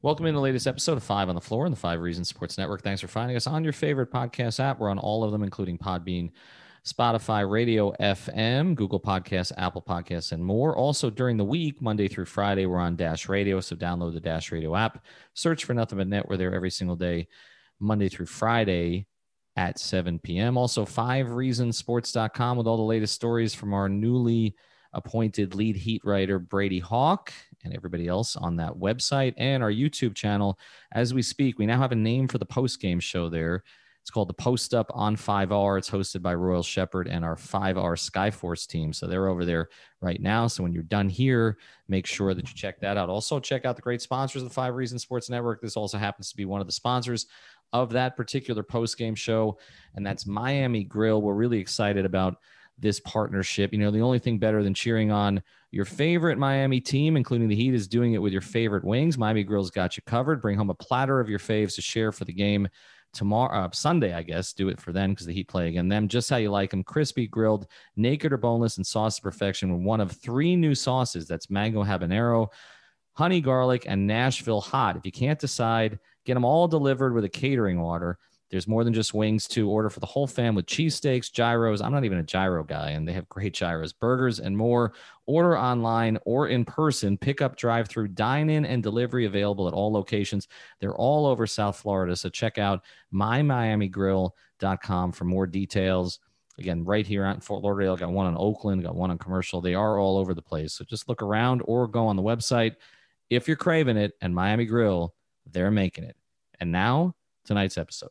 Welcome in the latest episode of Five on the Floor on the Five Reasons Sports Network. Thanks for finding us on your favorite podcast app. We're on all of them, including Podbean, Spotify, Radio FM, Google Podcasts, Apple Podcasts, and more. Also, during the week, Monday through Friday, we're on Dash Radio. So download the Dash Radio app. Search for Nothing But Net. We're there every single day, Monday through Friday at 7 p.m. Also, fivereasonsports.com with all the latest stories from our newly appointed lead heat writer, Brady Hawk and everybody else on that website and our YouTube channel. As we speak, we now have a name for the post game show there. It's called the Post Up on 5R. It's hosted by Royal Shepherd and our 5R Skyforce team. So they're over there right now. So when you're done here, make sure that you check that out. Also, check out the great sponsors of the Five Reasons Sports Network. This also happens to be one of the sponsors of that particular post game show, and that's Miami Grill. We're really excited about this partnership. You know, the only thing better than cheering on your favorite Miami team, including the Heat, is doing it with your favorite wings. Miami Grill's got you covered. Bring home a platter of your faves to share for the game tomorrow, uh, Sunday, I guess. Do it for them because the Heat play again. Them just how you like them: crispy, grilled, naked or boneless, and sauce to perfection. With one of three new sauces. That's mango habanero, honey garlic, and Nashville hot. If you can't decide, get them all delivered with a catering order. There's more than just wings to order for the whole fam with cheesesteaks, gyros. I'm not even a gyro guy, and they have great gyros, burgers, and more. Order online or in person. Pick up, drive through, dine in, and delivery available at all locations. They're all over South Florida. So check out mymiamigrill.com for more details. Again, right here in Fort Lauderdale, got one in Oakland, got one on commercial. They are all over the place. So just look around or go on the website if you're craving it. And Miami Grill, they're making it. And now, tonight's episode.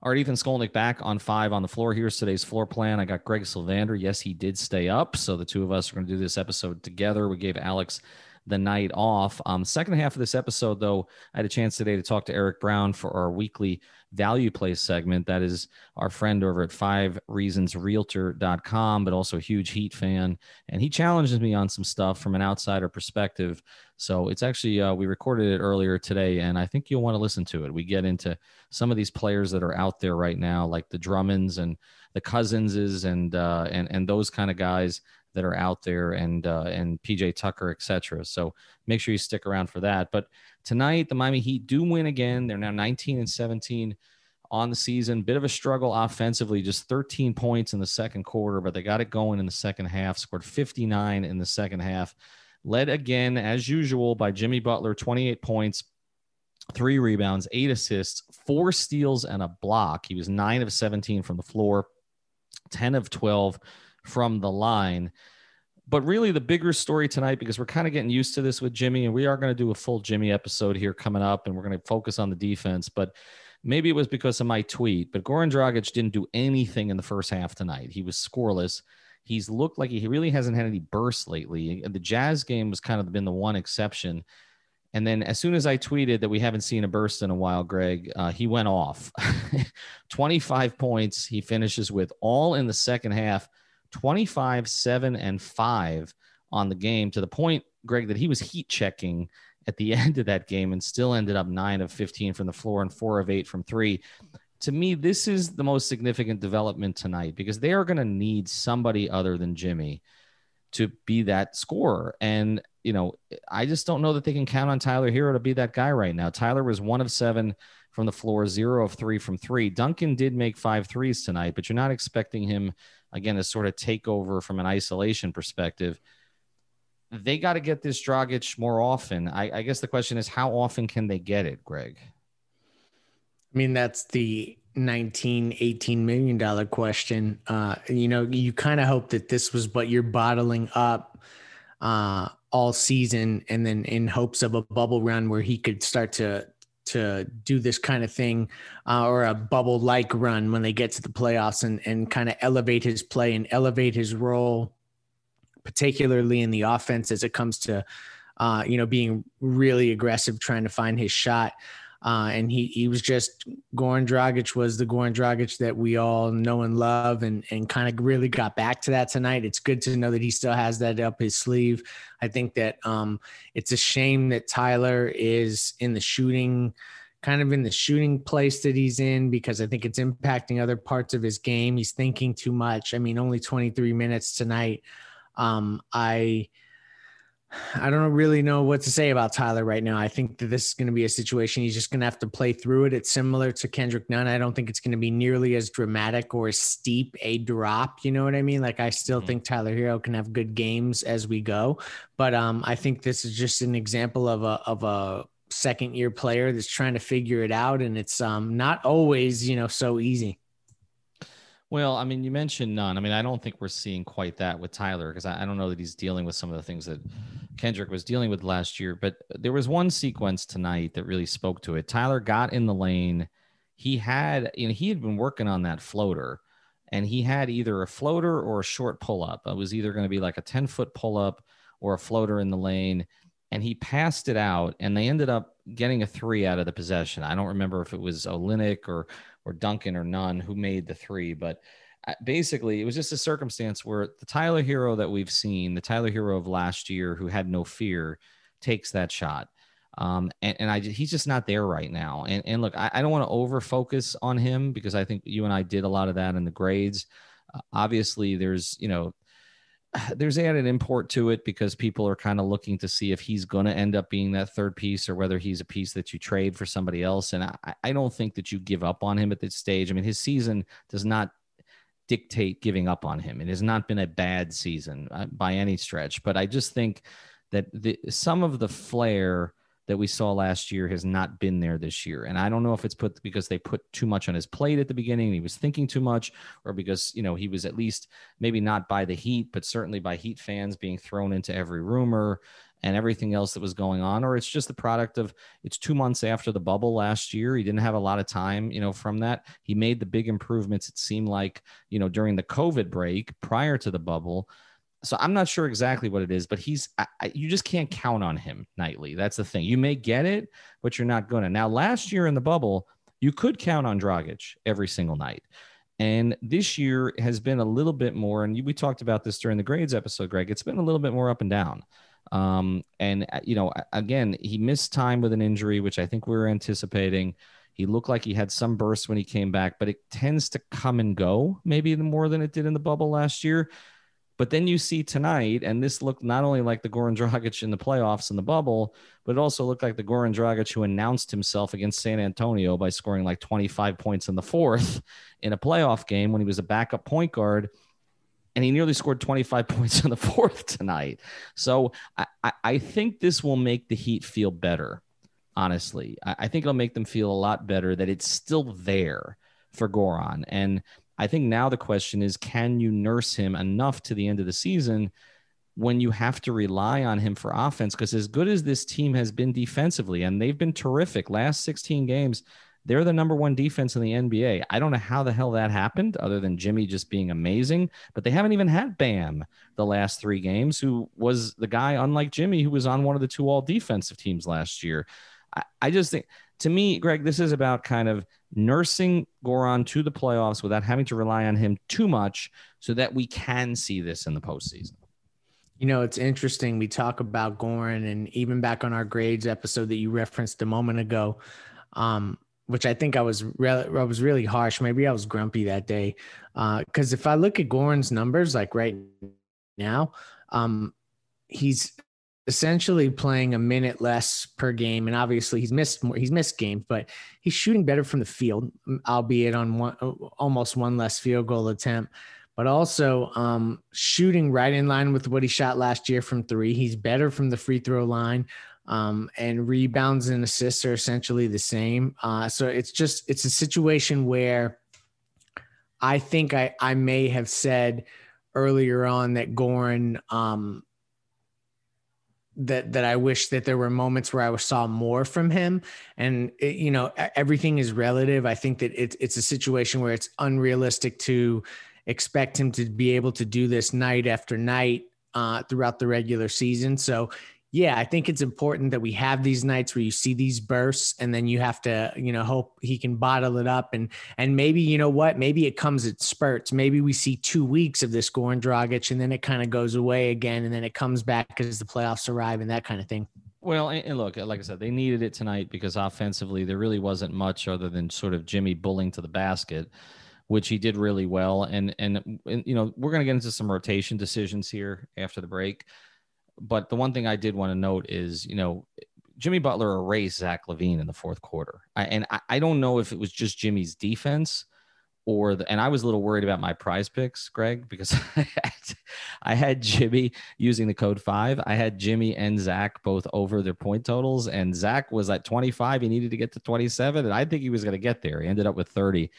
All right, Ethan Skolnick back on five on the floor. Here's today's floor plan. I got Greg Sylvander. Yes, he did stay up. So the two of us are going to do this episode together. We gave Alex the night off. Um, second half of this episode, though, I had a chance today to talk to Eric Brown for our weekly value play segment. That is our friend over at five reasons realtor.com, but also a huge Heat fan. And he challenges me on some stuff from an outsider perspective. So it's actually, uh, we recorded it earlier today, and I think you'll want to listen to it. We get into some of these players that are out there right now, like the Drummonds and the Cousinses and, uh, and, and those kind of guys that are out there and uh, and PJ Tucker, etc. So make sure you stick around for that. But tonight, the Miami Heat do win again. They're now 19 and 17 on the season. Bit of a struggle offensively, just 13 points in the second quarter, but they got it going in the second half. Scored 59 in the second half. Led again as usual by Jimmy Butler, 28 points. Three rebounds, eight assists, four steals, and a block. He was nine of 17 from the floor, 10 of 12 from the line. But really, the bigger story tonight, because we're kind of getting used to this with Jimmy, and we are going to do a full Jimmy episode here coming up, and we're going to focus on the defense. But maybe it was because of my tweet, but Goran Dragic didn't do anything in the first half tonight. He was scoreless. He's looked like he really hasn't had any bursts lately. The Jazz game was kind of been the one exception. And then as soon as I tweeted that we haven't seen a burst in a while, Greg, uh, he went off. 25 points he finishes with all in the second half. 25, 7, and 5 on the game to the point, Greg, that he was heat checking at the end of that game and still ended up 9 of 15 from the floor and 4 of 8 from 3. To me, this is the most significant development tonight because they are going to need somebody other than Jimmy to be that scorer. And, you know, I just don't know that they can count on Tyler Herro to be that guy right now. Tyler was one of seven from the floor, zero of three from three. Duncan did make five threes tonight, but you're not expecting him again to sort of take over from an isolation perspective. They got to get this Dragic more often. I, I guess the question is, how often can they get it, Greg? I mean, that's the 19 18 million dollar question uh you know you kind of hope that this was what you're bottling up uh all season and then in hopes of a bubble run where he could start to to do this kind of thing uh, or a bubble like run when they get to the playoffs and, and kind of elevate his play and elevate his role, particularly in the offense as it comes to, uh, you know, being really aggressive, trying to find his shot. Uh, and he he was just Goran Dragic was the Goran Dragic that we all know and love, and and kind of really got back to that tonight. It's good to know that he still has that up his sleeve. I think that um, it's a shame that Tyler is in the shooting, kind of in the shooting place that he's in because I think it's impacting other parts of his game. He's thinking too much. I mean, only 23 minutes tonight. Um, I I don't really know what to say about Tyler right now. I think that this is going to be a situation he's just going to have to play through it. It's similar to Kendrick Nunn. I don't think it's going to be nearly as dramatic or as steep a drop. You know what I mean? Like I still mm-hmm. think Tyler Herro can have good games as we go, but um, I think this is just an example of a of a second year player that's trying to figure it out, and it's um not always you know so easy. Well, I mean, you mentioned Nunn. I mean, I don't think we're seeing quite that with Tyler because I, I, don't know that he's dealing with some of the things that Kendrick was dealing with last year. But there was one sequence tonight that really spoke to it. Tyler got in the lane. He had, you know, he had been working on that floater and he had either a floater or a short pull up. It was either going to be like a 10 foot pull up or a floater in the lane. And he passed it out and they ended up getting a three out of the possession. I don't remember if it was Olynyk or or Duncan or Nunn who made the three, but uh, basically it was just a circumstance where the Tyler Herro that we've seen, the Tyler Herro of last year who had no fear, takes that shot. Um, and, and I he's just not there right now. And and look, I, I don't want to over focus on him because I think you and I did a lot of that in the grades. Uh, obviously, there's you know there's added import to it because people are kind of looking to see if he's going to end up being that third piece or whether he's a piece that you trade for somebody else. And I, I don't think that you give up on him at this stage. I mean, his season does not dictate giving up on him. It has not been a bad season uh, by any stretch, but I just think that the, some of the flair that we saw last year has not been there this year. And I don't know if it's put because they put too much on his plate at the beginning, he was thinking too much, or because, you know, he was at least maybe not by the Heat, but certainly by Heat fans being thrown into every rumor and everything else that was going on, or it's just the product of it's two months after the bubble last year. He didn't have a lot of time, you know, from that. He made the big improvements, it seemed like, you know, during the COVID break prior to the bubble so I'm not sure exactly what it is, but he's I, you just can't count on him nightly. That's the thing. You may get it, but you're not gonna. Now, last year in the bubble, you could count on Dragic every single night, and this year has been a little bit more. And we talked about this during the grades episode, Greg. It's been a little bit more up and down. Um, and uh, you know, again, he missed time with an injury, which I think we were anticipating. He looked like he had some bursts when he came back, but it tends to come and go, maybe more than it did in the bubble last year. But then you see tonight, and this looked not only like the Goran Dragic in the playoffs in the bubble, but it also looked like the Goran Dragic who announced himself against San Antonio by scoring like 25 points in the fourth in a playoff game when he was a backup point guard. And he nearly scored 25 points in the fourth tonight. So I, I think this will make the Heat feel better, honestly. I, I think it'll make them feel a lot better that it's still there for Goran. And I think now the question is can you nurse him enough to the end of the season when you have to rely on him for offense? Because as good as this team has been defensively, and they've been terrific last 16 games, they're the number one defense in the NBA. I don't know how the hell that happened, other than Jimmy just being amazing. But they haven't even had Bam the last three games, who was the guy, unlike Jimmy, who was on one of the two all defensive teams last year. I, I just think to me, Greg, this is about kind of nursing Goran to the playoffs without having to rely on him too much so that we can see this in the postseason. You know, it's interesting. We talk about Goran and even back on our grades episode that you referenced a moment ago, um, which I think I was re- I was really harsh. Maybe I was grumpy that day. Because uh, if I look at Goran's numbers, like right now, um, he's essentially playing a minute less per game and obviously he's missed more he's missed games but he's shooting better from the field albeit on one almost one less field goal attempt. But also um, shooting right in line with what he shot last year from three. He's better from the free throw line um, and rebounds and assists are essentially the same. Uh, so it's just it's a situation where i think i i may have said earlier on that goran um, that that I wish that there were moments where I saw more from him. And it, you know, everything is relative. I think that it's it's a situation where it's unrealistic to expect him to be able to do this night after night uh, throughout the regular season. So yeah, I think it's important that we have these nights where you see these bursts and then you have to, you know, hope he can bottle it up and and maybe, you know what, maybe it comes at spurts. Maybe we see two weeks of this Goran Dragic and then it kind of goes away again and then it comes back as the playoffs arrive and that kind of thing. Well, and, look, like I said, they needed it tonight because offensively there really wasn't much other than sort of Jimmy bullying to the basket, which he did really well. And and, and you know we're going to get into some rotation decisions here after the break. But the one thing I did want to note is, you know, Jimmy Butler erased Zach LaVine in the fourth quarter. I, and I, I, don't know if it was just Jimmy's defense or the, and I was a little worried about my prize picks, Greg, because I had, I had Jimmy using the code five. I had Jimmy and Zach both over their point totals, and Zach was at 25. He needed to get to 27, and I think he was going to get there. He ended up with 30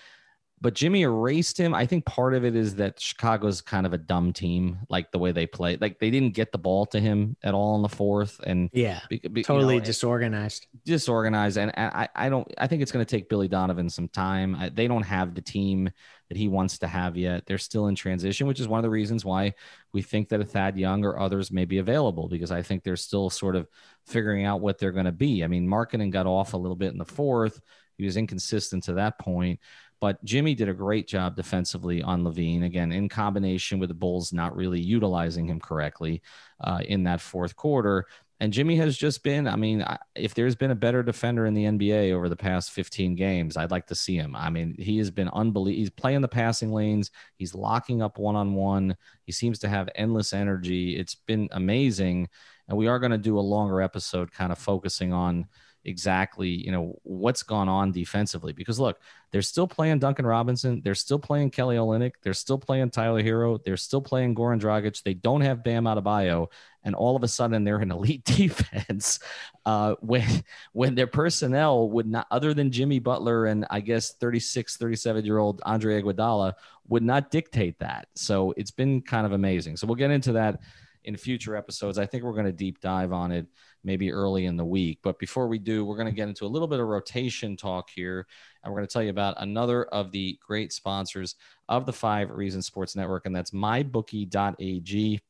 but Jimmy erased him. I think part of it is that Chicago's kind of a dumb team, like the way they play. Like they didn't get the ball to him at all in the fourth, and yeah, be, be, totally you know, disorganized. Disorganized, and, I, I don't. I think it's going to take Billy Donovan some time. I, they don't have the team that he wants to have yet. They're still in transition, which is one of the reasons why we think that a Thad Young or others may be available because I think they're still sort of figuring out what they're going to be. I mean, Markkanen got off a little bit in the fourth. He was inconsistent to that point. But Jimmy did a great job defensively on LaVine, again, in combination with the Bulls not really utilizing him correctly uh, in that fourth quarter. And Jimmy has just been, I mean, if there's been a better defender in the NBA over the past 15 games, I'd like to see him. I mean, he has been unbelievable. He's playing the passing lanes, he's locking up one on one. He seems to have endless energy. It's been amazing. And we are going to do a longer episode kind of focusing on exactly you know what's gone on defensively. Because look they're still playing Duncan Robinson they're still playing Kelly Olynyk they're still playing Tyler Herro they're still playing Goran Dragic they don't have Bam Adebayo and all of a sudden they're an elite defense uh, when when their personnel would not other than Jimmy Butler and I guess 36 37 year old Andre Iguodala would not dictate that. So it's been kind of amazing. So we'll get into that in future episodes. I think we're going to deep dive on it maybe early in the week. But before we do, we're going to get into a little bit of rotation talk here. And we're going to tell you about another of the great sponsors of the Five Reasons Sports Network, and that's mybookie.ag.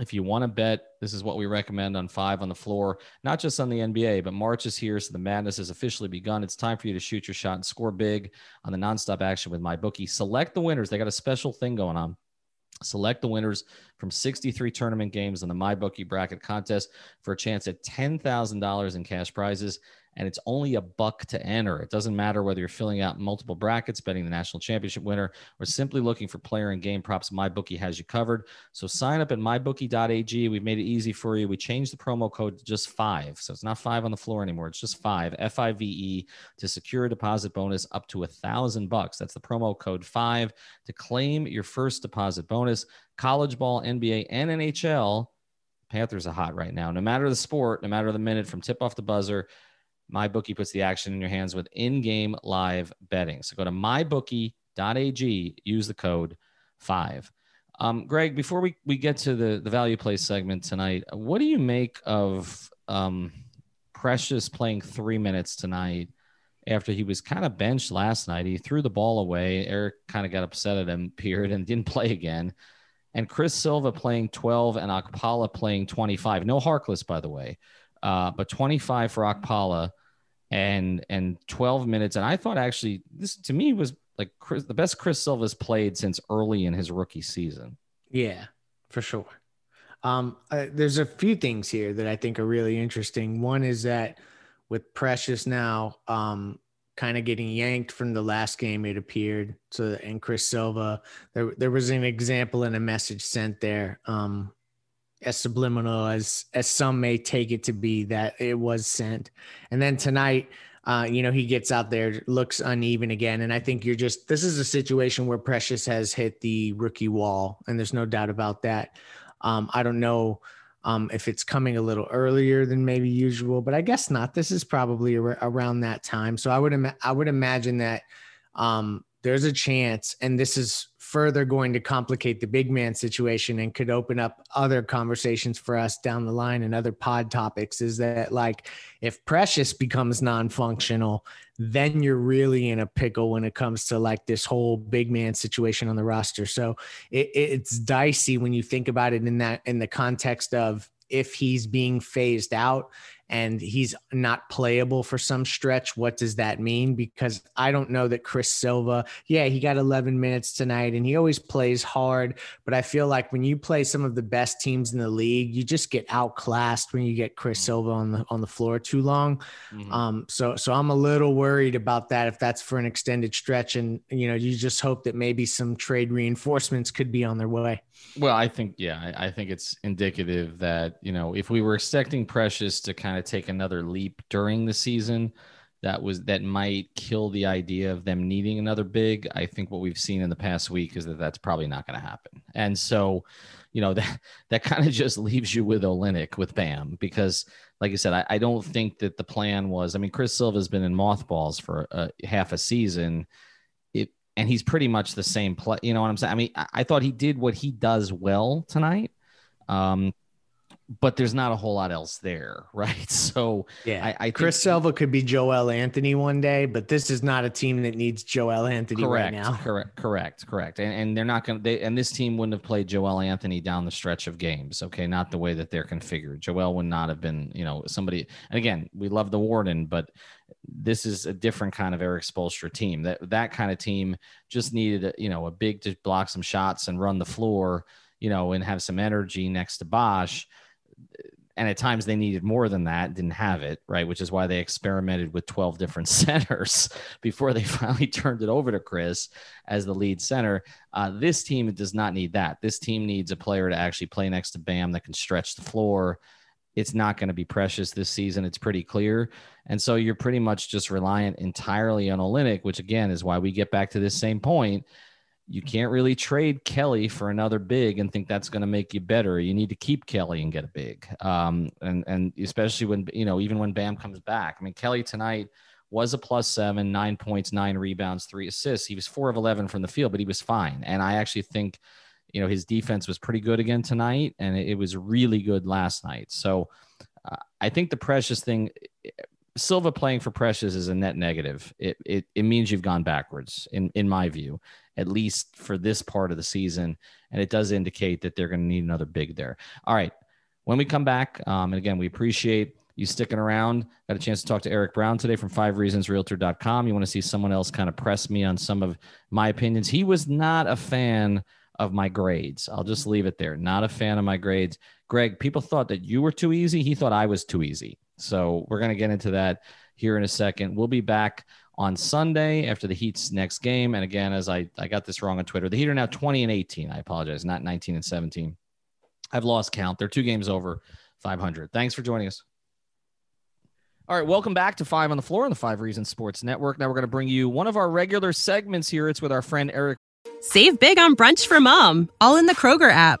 If you want to bet, this is what we recommend on five on the floor, not just on the NBA, but March is here. So the madness has officially begun. It's time for you to shoot your shot and score big on the nonstop action with MyBookie. Select the winners. They got a special thing going on. Select the winners from 63 tournament games in the MyBookie bracket contest for a chance at $10,000 in cash prizes and it's only a buck to enter. It doesn't matter whether you're filling out multiple brackets, betting the national championship winner, or simply looking for player and game props. MyBookie has you covered. So sign up at mybookie.ag. We've made it easy for you. We changed the promo code to just five. So it's not five on the floor anymore. It's just five, F I V E, to secure a deposit bonus up to a thousand bucks. That's the promo code five to claim your first deposit bonus. College ball, NBA, and NHL. Panthers are hot right now. No matter the sport, no matter the minute from tip off the buzzer, MyBookie puts the action in your hands with in-game live betting. So go to mybookie.ag, use the code five. Um, Greg, before we, we get to the, the value play segment tonight, what do you make of um, Precious playing three minutes tonight after he was kind of benched last night? He threw the ball away. Erik kind of got upset at him, period, and didn't play again. And Chris Silva playing 12 and Okpala playing 25. No Harkless, by the way, uh, but 25 for Okpala and and 12 minutes. And I thought actually this to me was like Chris, the best Chris Silva's played since early in his rookie season. Yeah, for sure. Um, there's a few things here that I think are really interesting. One is that with Precious now, um, kind of getting yanked from the last game, it appeared. So, and Chris Silva, there, there was an example and a message sent there. Um, as subliminal as as some may take it to be that it was sent. And then tonight uh, you know he gets out there looks uneven again. And i think you're just this is a situation where precious has hit the rookie wall and there's no doubt about that. Um, i don't know um, if it's coming a little earlier than maybe usual but i guess not. This is probably ar- around that time. So i would Im- i would imagine that um, there's a chance and this is further going to complicate the big man situation and could open up other conversations for us down the line and other pod topics is that like if precious becomes non-functional then you're really in a pickle when it comes to like this whole big man situation on the roster. So it, it's dicey when you think about it in that in the context of if he's being phased out and he's not playable for some stretch, what does that mean? Because I don't know that Chris Silva, yeah, he got 11 minutes tonight and he always plays hard. But I feel like when you play some of the best teams in the league, you just get outclassed when you get Chris mm-hmm. Silva on the on the floor too long. Mm-hmm. Um, so so I'm a little worried about that if that's for an extended stretch. And you know, you just hope that maybe some trade reinforcements could be on their way. Well, I think yeah, I, think it's indicative that you know if we were expecting Precious to kind of take another leap during the season, that was that might kill the idea of them needing another big. I think what we've seen in the past week is that that's probably not going to happen, and so you know that that kind of just leaves you with Olynyk with Bam because, like I said, I, I don't think that the plan was. I mean, Chris Silva's been in mothballs for a, half a season and he's pretty much the same play. You know what I'm saying? I mean, I, I thought he did what he does well tonight. Um, but there's not a whole lot else there, right? So yeah, I, I Chris Silva could be Joel Anthony one day, but this is not a team that needs Joel Anthony correct, right now. Correct, correct, correct. And and they're not going to. They and this team wouldn't have played Joel Anthony down the stretch of games. Okay, not the way that they're configured. Joel would not have been, you know, somebody. And again, we love the Warden, but this is a different kind of Erik Spoelstra team. That that kind of team just needed, you know, a big to block some shots and run the floor, you know, and have some energy next to Bosh. And at times they needed more than that, didn't have it, right? Which is why they experimented with 12 different centers before they finally turned it over to Chris as the lead center. Uh, this team does not need that. This team needs a player to actually play next to Bam that can stretch the floor it's not going to be precious this season. It's pretty clear. And so you're pretty much just reliant entirely on Olynyk, which again is why we get back to this same point. You can't really trade Kelly for another big and think that's going to make you better. You need to keep Kelly and get a big. Um, and, and especially when, you know, even when Bam comes back. I mean, Kelly tonight was a plus seven, nine points, nine rebounds, three assists. He was four of 11 from the field, but he was fine. And I actually think – you know his defense was pretty good again tonight, and it, was really good last night. So uh, I think the Precious thing, Silva playing for Precious is a net negative. It it it means you've gone backwards in in my view, at least for this part of the season, and it does indicate that they're going to need another big there. All right, when we come back, um, and again we appreciate you sticking around. Got a chance to talk to Eric Brown today from five reasons realtor.com. You want to see someone else kind of press me on some of my opinions. He was not a fan of my grades. I'll just leave it there. Not a fan of my grades. Greg, people thought that you were too easy. He thought I was too easy. So we're going to get into that here in a second. We'll be back on Sunday after the Heat's next game. And again, as I, I got this wrong on Twitter, the Heat are now 20 and 18. I apologize, not 19 and 17. I've lost count. They're two games over 500. Thanks for joining us. All right, welcome back to Five on the Floor on the Five Reasons Sports Network. Now we're going to bring you one of our regular segments here. It's with our friend Eric Save big on brunch for mom, all in the Kroger app.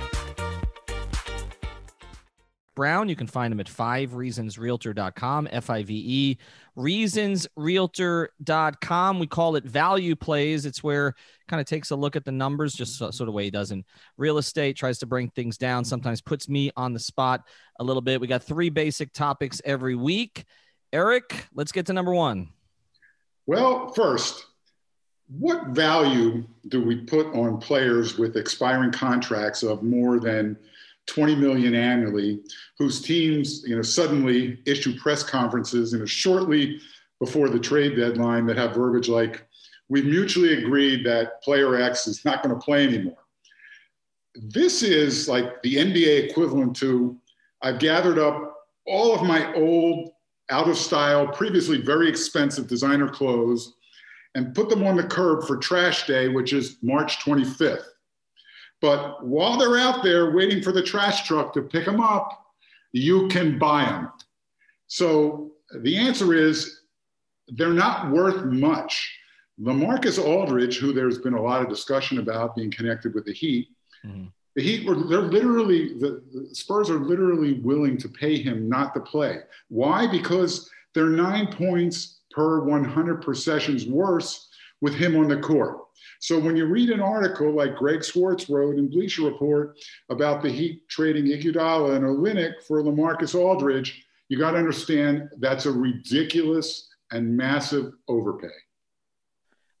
Brown. You can find him at fivereasonsrealtor.com, F I V E, reasonsrealtor.com. We call it value plays. It's where kind of takes a look at the numbers, just so, sort of way he does in real estate, tries to bring things down, sometimes puts me on the spot a little bit. We got three basic topics every week. Eric, let's get to number one. Well, first, what value do we put on players with expiring contracts of more than – 20 million annually, whose teams, you know, suddenly issue press conferences, you know, shortly before the trade deadline that have verbiage like, "We mutually agreed that player X is not going to play anymore." This is like the NBA equivalent to I've gathered up all of my old, out of style, previously very expensive designer clothes and put them on the curb for trash day, which is March 25th. But while they're out there waiting for the trash truck to pick them up, you can buy them. So the answer is they're not worth much. LaMarcus Aldridge, who there's been a lot of discussion about being connected with the Heat, mm-hmm. the Heat were they're literally the, the Spurs are literally willing to pay him not to play. Why? Because they're nine points per 100 possessions worse with him on the court. So when you read an article like Greg Swartz wrote in Bleacher Report about the Heat trading Iguodala and Olynyk for LaMarcus Aldridge, you got to understand that's a ridiculous and massive overpay.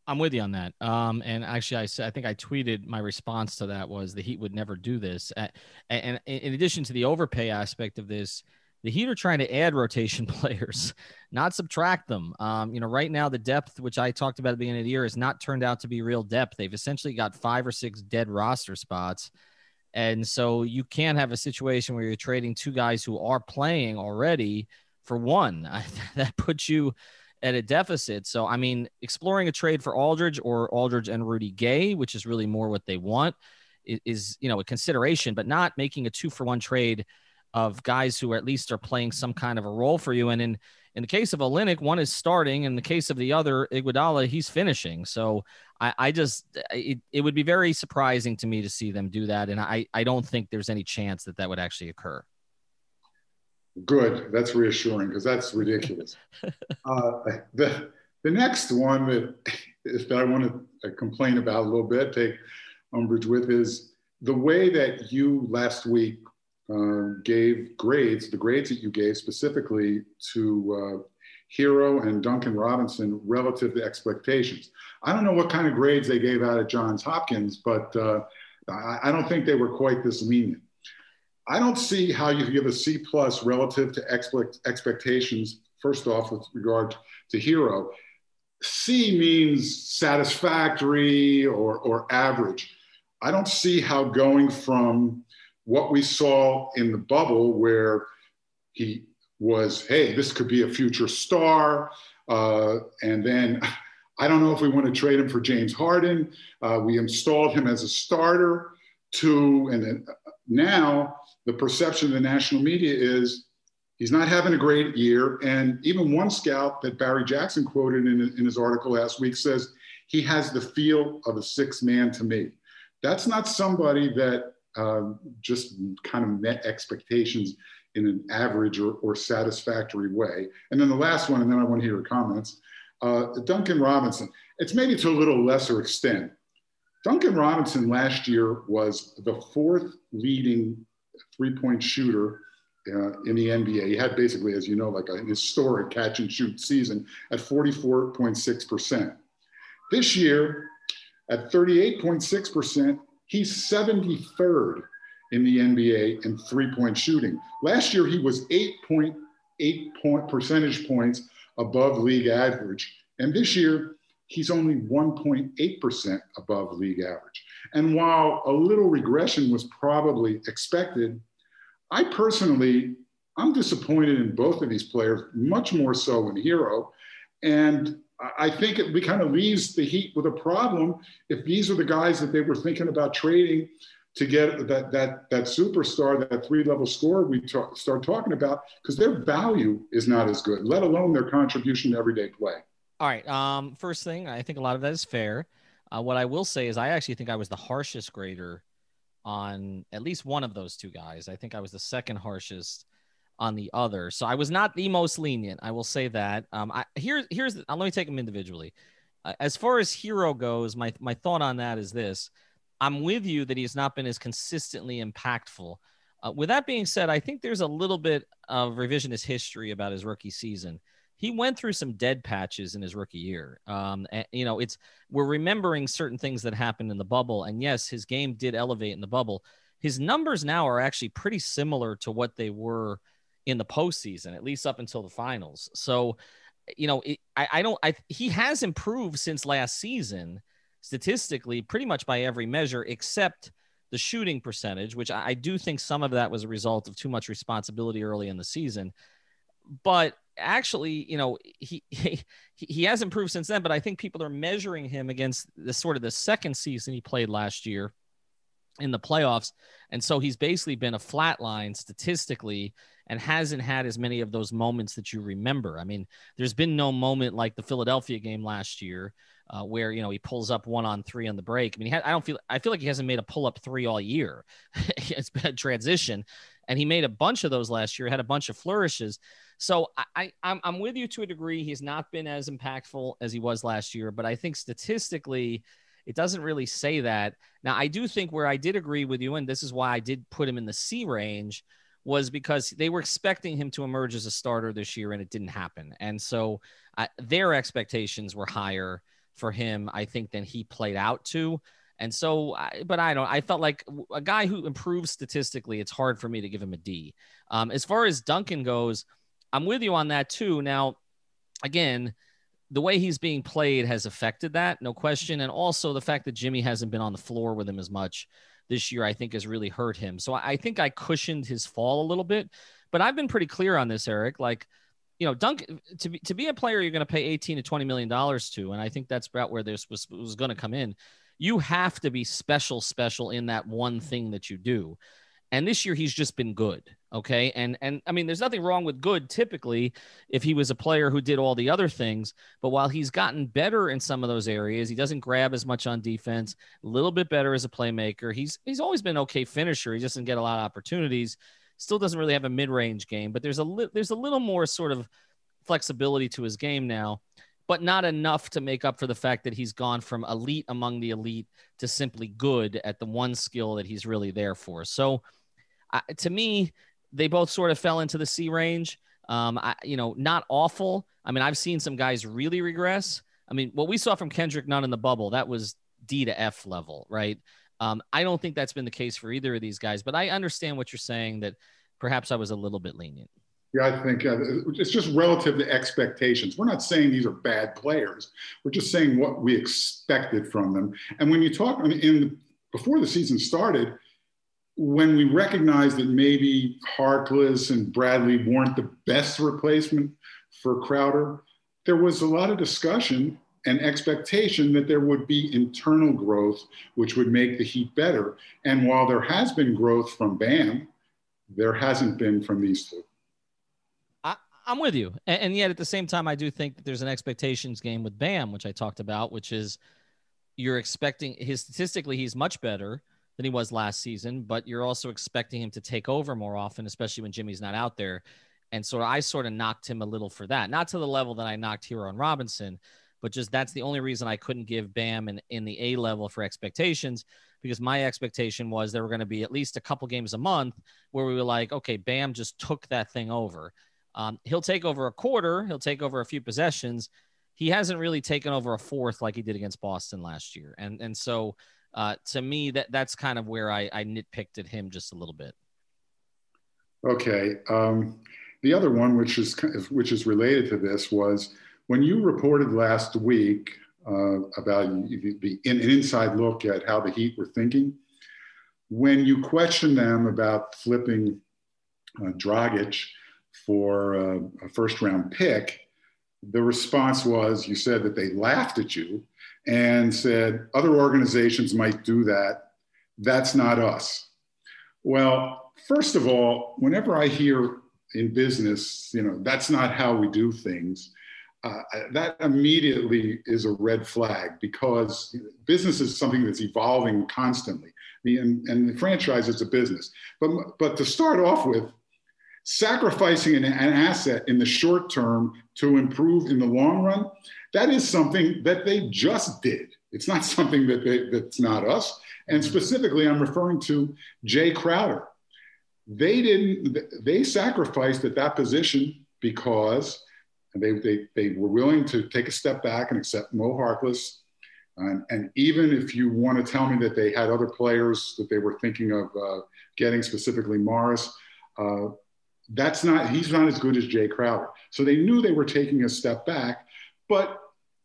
I'm with you on that. Um, and actually, I said I think I tweeted my response to that was the Heat would never do this. Uh, and, and in addition to the overpay aspect of this, the Heat are trying to add rotation players, not subtract them. Um, you know, right now the depth, which I talked about at the beginning of the year, has not turned out to be real depth. They've essentially got five or six dead roster spots. And so you can't have a situation where you're trading two guys who are playing already for one. that puts you at a deficit. So, I mean, exploring a trade for Aldridge or Aldridge and Rudy Gay, which is really more what they want, is, is you know, a consideration, but not making a two for one trade of guys who at least are playing some kind of a role for you. And in in the case of Olynyk, one is starting. In the case of the other, Iguodala, he's finishing. So I, I just it, it would be very surprising to me to see them do that, and I I don't think there's any chance that that would actually occur. Good, that's reassuring because that's ridiculous. uh, the the next one that that I want to complain about a little bit, take umbrage with, is the way that you last week uh, gave grades, the grades that you gave specifically to uh, Herro and Duncan Robinson relative to expectations. I don't know what kind of grades they gave out at Johns Hopkins, but uh, I, I, don't think they were quite this lenient. I don't see how you give a C plus relative to expect, expectations. First off, with regard to Herro, C means satisfactory or, or average. I don't see how going from what we saw in the bubble where he was, hey, this could be a future star. Uh, and then I don't know if we want to trade him for James Harden. Uh, we installed him as a starter to, and then now the perception of the national media is he's not having a great year. And even one scout that Barry Jackson quoted in, in his article last week says he has the feel of a six man to me. That's not somebody that um, just kind of met expectations in an average or, or, satisfactory way. And then the last one, and then I want to hear your comments. Uh, Duncan Robinson, it's maybe to a little lesser extent. Duncan Robinson last year was the fourth leading three point shooter uh, in the NBA. He had basically, as you know, like a historic catch and shoot season at 44.6%. This year, at 38.6%, He's 73rd in the NBA in three point shooting. Last year, he was 8.8 point percentage points above league average. And this year, he's only 1.8% above league average. And while a little regression was probably expected, I personally, I'm disappointed in both of these players, much more so in Herro. And I think it kind of leaves the Heat with a problem if these are the guys that they were thinking about trading to get that that that superstar, that three level score we talk, start talking about, because their value is not as good, let alone their contribution to everyday play. All right. Um, first thing, I think a lot of that is fair. Uh, what I will say is, I actually think I was the harshest grader on at least one of those two guys. I think I was the second harshest on the other. So I was not the most lenient. I will say that. Um, I, here, here's uh, let me take them individually. Uh, as far as Herro goes, my my thought on that is this: I'm with you that he's not been as consistently impactful. Uh, with that being said, I think there's a little bit of revisionist history about his rookie season. He went through some dead patches in his rookie year. Um, and, you know, it's we're remembering certain things that happened in the bubble, and yes, his game did elevate in the bubble. His numbers now are actually pretty similar to what they were in the postseason, at least up until the finals. So, you know, it, I, I don't, I, he has improved since last season statistically, pretty much by every measure, except the shooting percentage, which I, I do think some of that was a result of too much responsibility early in the season. But actually, you know, he, he he has improved since then. But I think people are measuring him against the sort of the second season he played last year in the playoffs, and so he's basically been a flat line statistically and hasn't had as many of those moments that you remember. I mean, there's been no moment like the Philadelphia game last year uh, where you know he pulls up one on three on the break. I mean, I don't feel I feel like he hasn't made a pull up three all year. it's been a transition, and he made a bunch of those last year. Had a bunch of flourishes. So I, I I'm with you to a degree. He's not been as impactful as he was last year, but I think statistically, it doesn't really say that. Now I do think where I did agree with you, and this is why I did put him in the C range, was because they were expecting him to emerge as a starter this year, and it didn't happen. And so uh, their expectations were higher for him, I think, than he played out to. And so, but I don't. I felt like a guy who improves statistically. It's hard for me to give him a D. Um, as far as Duncan goes, I'm with you on that too. Now, again, the way he's being played has affected that, no question. And also the fact that Jimmy hasn't been on the floor with him as much this year, I think has really hurt him. So I think I cushioned his fall a little bit. But I've been pretty clear on this, Eric. Like, you know, Dunk to be to be a player you're going to pay 18 to 20 million dollars to, and I think that's about where this was was going to come in. You have to be special, special in that one thing that you do. And this year he's just been good. Okay. And and I mean, there's nothing wrong with good typically if he was a player who did all the other things. But while he's gotten better in some of those areas, he doesn't grab as much on defense, a little bit better as a playmaker. He's he's always been okay finisher. He just doesn't get a lot of opportunities. Still doesn't really have a mid-range game, but there's a li- there's a little more sort of flexibility to his game now but not enough to make up for the fact that he's gone from elite among the elite to simply good at the one skill that he's really there for. So, uh, to me, they both sort of fell into the C range. Um, I, you know, not awful. I mean, I've seen some guys really regress. I mean, what we saw from Kendrick Nunn in the bubble, that was D to F level, right? Um, I don't think that's been the case for either of these guys, but I understand what you're saying that perhaps I was a little bit lenient. Yeah, I think uh, it's just relative to expectations. We're not saying these are bad players. We're just saying what we expected from them. And when you talk, I mean, in before the season started, when we recognized that maybe Harkless and Bradley weren't the best replacement for Crowder, there was a lot of discussion and expectation that there would be internal growth, which would make the Heat better. And while there has been growth from Bam, there hasn't been from these two. I, am with you. And, and yet at the same time, I do think that there's an expectations game with Bam, which I talked about, which is you're expecting his statistically, he's much better than he was last season, but you're also expecting him to take over more often, especially when Jimmy's not out there. And so I sort of knocked him a little for that, not to the level that I knocked Herro and Robinson, but just that's the only reason I couldn't give Bam in, in the A level for expectations because my expectation was there were going to be at least a couple games a month where we were like, okay, Bam just took that thing over. Um, he'll take over a quarter, he'll take over a few possessions. He hasn't really taken over a fourth like he did against Boston last year. And and so uh, to me, that that's kind of where I, I nitpicked at him just a little bit. Okay. Um, the other one, which is which is related to this, was when you reported last week uh, about the, the an inside look at how the Heat were thinking. When you questioned them about flipping uh, Dragic for uh, a first round pick, the response was you said that they laughed at you and said other organizations might do that. That's not us. Well, first of all, whenever I hear in business, you know, that's not how we do things. Uh, that immediately is a red flag because business is something that's evolving constantly. And, and the franchise is a business. But, but to start off with, sacrificing an, an asset in the short term to improve in the long run, that is something that they just did. It's not something that they, that's not us. And specifically, I'm referring to Jae Crowder. They didn't. They sacrificed at that position because they they, they were willing to take a step back and accept Mo Harkless. And, and even if you want to tell me that they had other players that they were thinking of uh, getting, specifically Morris, uh, that's not. He's not as good as Jae Crowder. So they knew they were taking a step back, but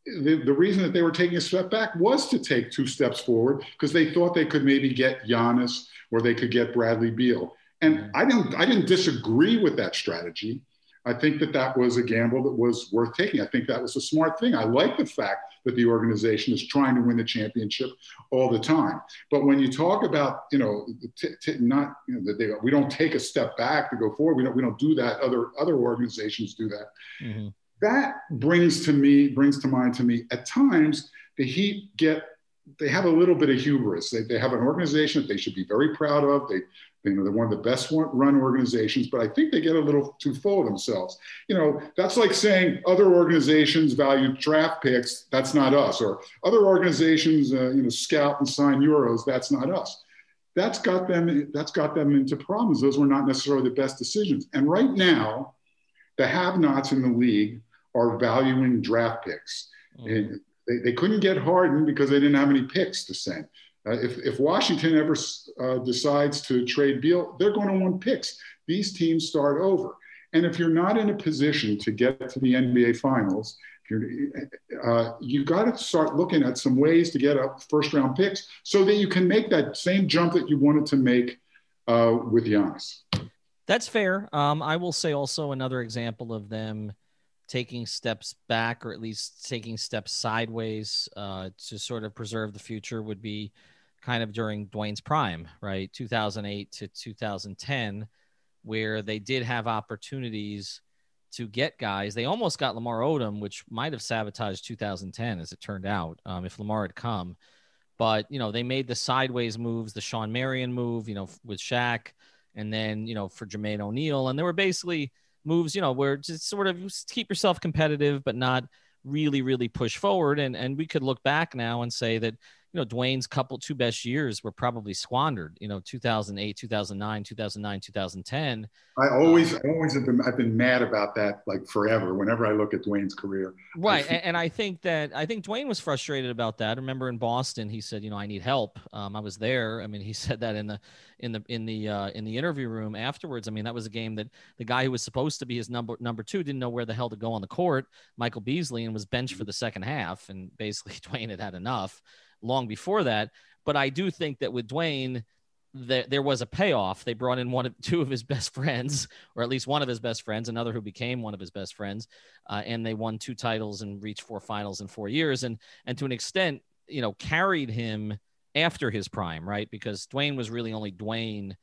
the, the reason that they were taking a step back was to take two steps forward because they thought they could maybe get Giannis or they could get Bradley Beal. And mm-hmm. I didn't, I didn't disagree with that strategy. I think that that was a gamble that was worth taking. I think that was a smart thing. I like the fact that the organization is trying to win the championship all the time. But when you talk about, you know, t- t- not, you know, that they, we don't take a step back to go forward. We don't, we don't do that. Other other organizations do that. Mm-hmm that brings to me brings to mind to me at times the heat get they have a little bit of hubris they, they have an organization that they should be very proud of they You know, they're one of the best run organizations, but I think they get a little too full of themselves. You know, that's like saying other organizations value draft picks. That's not us. Or other organizations, uh, you know, scout and sign euros. That's not us. That's got them. That's got them into problems. Those were not necessarily the best decisions. And right now, the have-nots in the league are valuing draft picks. Mm-hmm. They, they couldn't get Harden because they didn't have any picks to send. Uh, if, if Washington ever uh, decides to trade Beal, they're going to want picks. These teams start over. And if you're not in a position to get to the NBA Finals, uh, you've got to start looking at some ways to get up first round picks so that you can make that same jump that you wanted to make uh, with Giannis. That's fair. Um, I will say also another example of them taking steps back or at least taking steps sideways uh, to sort of preserve the future would be kind of during Dwyane's prime, right? 2008 to 2010, where they did have opportunities to get guys. They almost got Lamar Odom, which might have sabotaged 2010, as it turned out, um, if Lamar had come. But, you know, they made the sideways moves, the Shawn Marion move, you know, with Shaq, and then, you know, for Jermaine O'Neal. And they were basically moves, you know, where just sort of keep yourself competitive, but not really, really push forward. And, and we could look back now and say that, you know, Dwyane's couple two best years were probably squandered. You know, 2008, 2009, 2009, 2010. I always, um, I always have been, I've been mad about that like forever. Whenever I look at Dwyane's career, right. I feel- and, I think that I think Dwyane was frustrated about that. I remember in Boston, he said, you know, I need help. Um, I was there. I mean, he said that in the in the in the uh, in the interview room afterwards. I mean, that was a game that the guy who was supposed to be his number number two didn't know where the hell to go on the court, Michael Beasley, and was benched for the second half. And basically, Dwyane had had enough long before that. But I do think that with Dwyane, there, there was a payoff. They brought in one of two of his best friends, or at least one of his best friends, another who became one of his best friends, uh, and they won two titles and reached four finals in four years, and and to an extent, you know, carried him after his prime, right? Because Dwyane was really only Dwyane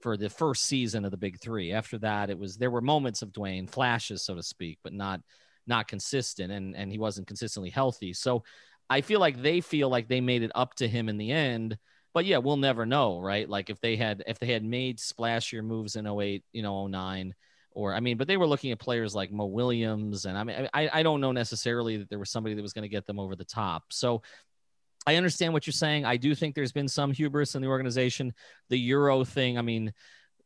for the first season of the Big Three. After that, it was there were moments of Dwyane, flashes, so to speak, but not not consistent, and and he wasn't consistently healthy. So I feel like they feel like they made it up to him in the end. But yeah, we'll never know, right? Like if they had if they had made splashier moves in 08, you know, 09, or I mean, but they were looking at players like Mo Williams, and I mean, I, I don't know necessarily that there was somebody that was going to get them over the top. So I understand what you're saying. I do think there's been some hubris in the organization. The Euro thing, I mean,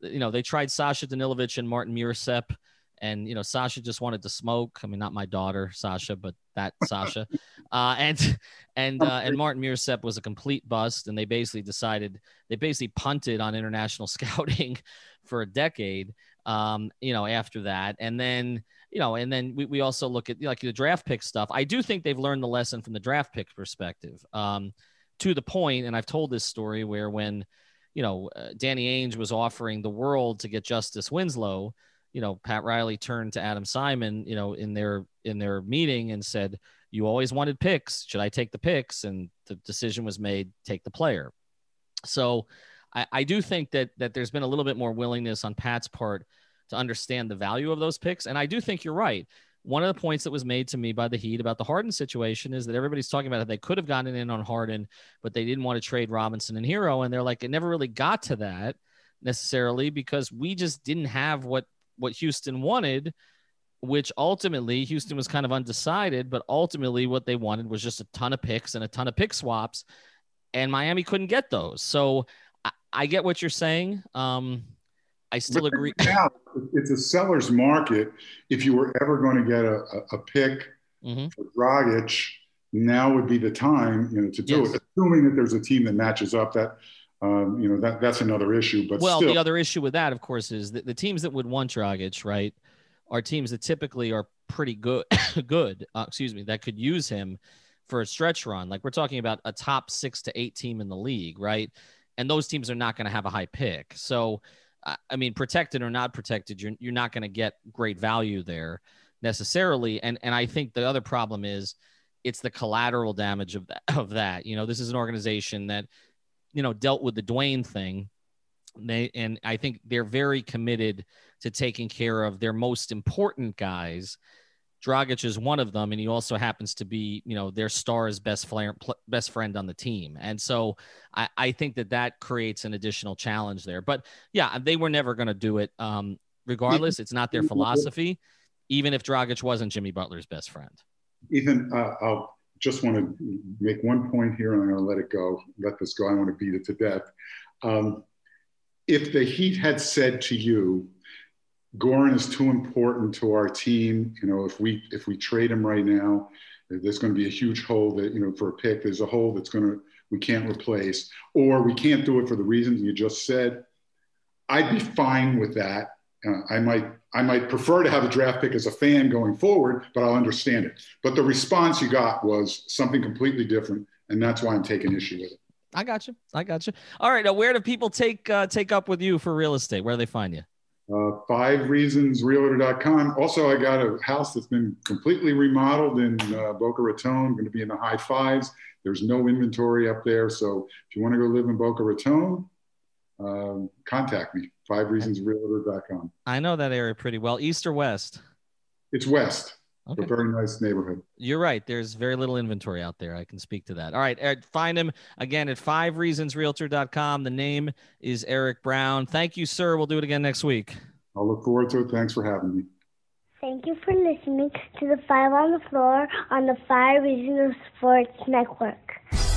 you know, they tried Sasha Danilovic and Martin Müürsepp and you know Sasha just wanted to smoke. I mean, not my daughter Sasha, but that Sasha, uh, and and uh, and Martin Müürsepp was a complete bust, and they basically decided they basically punted on international scouting for a decade. Um, you know, after that, and then you know, and then we, we also look at like the draft pick stuff. I do think they've learned the lesson from the draft pick perspective. Um, to the point, and I've told this story where when you know uh, Danny Ainge was offering the world to get Justice Winslow you know, Pat Riley turned to Adam Simon, you know, in their in their meeting and said, "You always wanted picks. Should I take the picks?" And the decision was made, take the player. So, I, I do think that that there's been a little bit more willingness on Pat's part to understand the value of those picks, and I do think you're right. One of the points that was made to me by the Heat about the Harden situation is that everybody's talking about how they could have gotten in on Harden, but they didn't want to trade Robinson and Herro, and they're like, it never really got to that necessarily because we just didn't have what what Houston wanted, which ultimately Houston was kind of undecided, but ultimately what they wanted was just a ton of picks and a ton of pick swaps, and Miami couldn't get those. So I, I get what you're saying. Um, I still but agree. Now, it's a seller's market. If you were ever going to get a, a, a pick mm-hmm. for Dragic, now would be the time you know to do yes. it, assuming that there's a team that matches up that um, you know that that's another issue. But well, still. the other issue with that, of course, is that the teams that would want Dragic, right, are teams that typically are pretty good, good. Uh, excuse me, that could use him for a stretch run. Like we're talking about a top six to eight team in the league, right? And those teams are not going to have a high pick. So, I mean, protected or not protected, you're you're not going to get great value there necessarily. And and I think the other problem is it's the collateral damage of that of that. You know, this is an organization that you know, dealt with the Dwyane thing. They and I think they're very committed to taking care of their most important guys. Dragic is one of them, and he also happens to be, you know, their star's best player, best friend on the team. And so I, I think that that creates an additional challenge there. But yeah, they were never going to do it. Um, regardless, it's not their philosophy, even if Dragic wasn't Jimmy Butler's best friend. Even uh, I'll just want to make one point here, and I'm going to let it go. Let this go. I want to beat it to death. Um, if the Heat had said to you, Goran is too important to our team. You know, if we if we trade him right now, there's going to be a huge hole that you know for a pick. There's a hole that's going to we can't replace, or we can't do it for the reasons you just said. I'd be fine with that. Uh, I might I might prefer to have a draft pick as a fan going forward, but I'll understand it. But the response you got was something completely different, and that's why I'm taking issue with it. I got you. I got you. All right. Now, where do people take uh, take up with you for real estate? Where do they find you? Uh, five reasons realtor.com. Also, I got a house that's been completely remodeled in uh, Boca Raton, going to be in the high fives. There's no inventory up there. So if you want to go live in Boca Raton, um, contact me. Five reasons realtor.com. I know that area pretty well. East or west? It's west. Okay. A very nice neighborhood. You're right. There's very little inventory out there. I can speak to that. All right. Erik, find him again at five reasonsrealtor.com. The name is Erik Brown. Thank you, sir. We'll do it again next week. I'll look forward to it. Thanks for having me. Thank you for listening to the Five on the Floor on the Five Reasons Sports Network.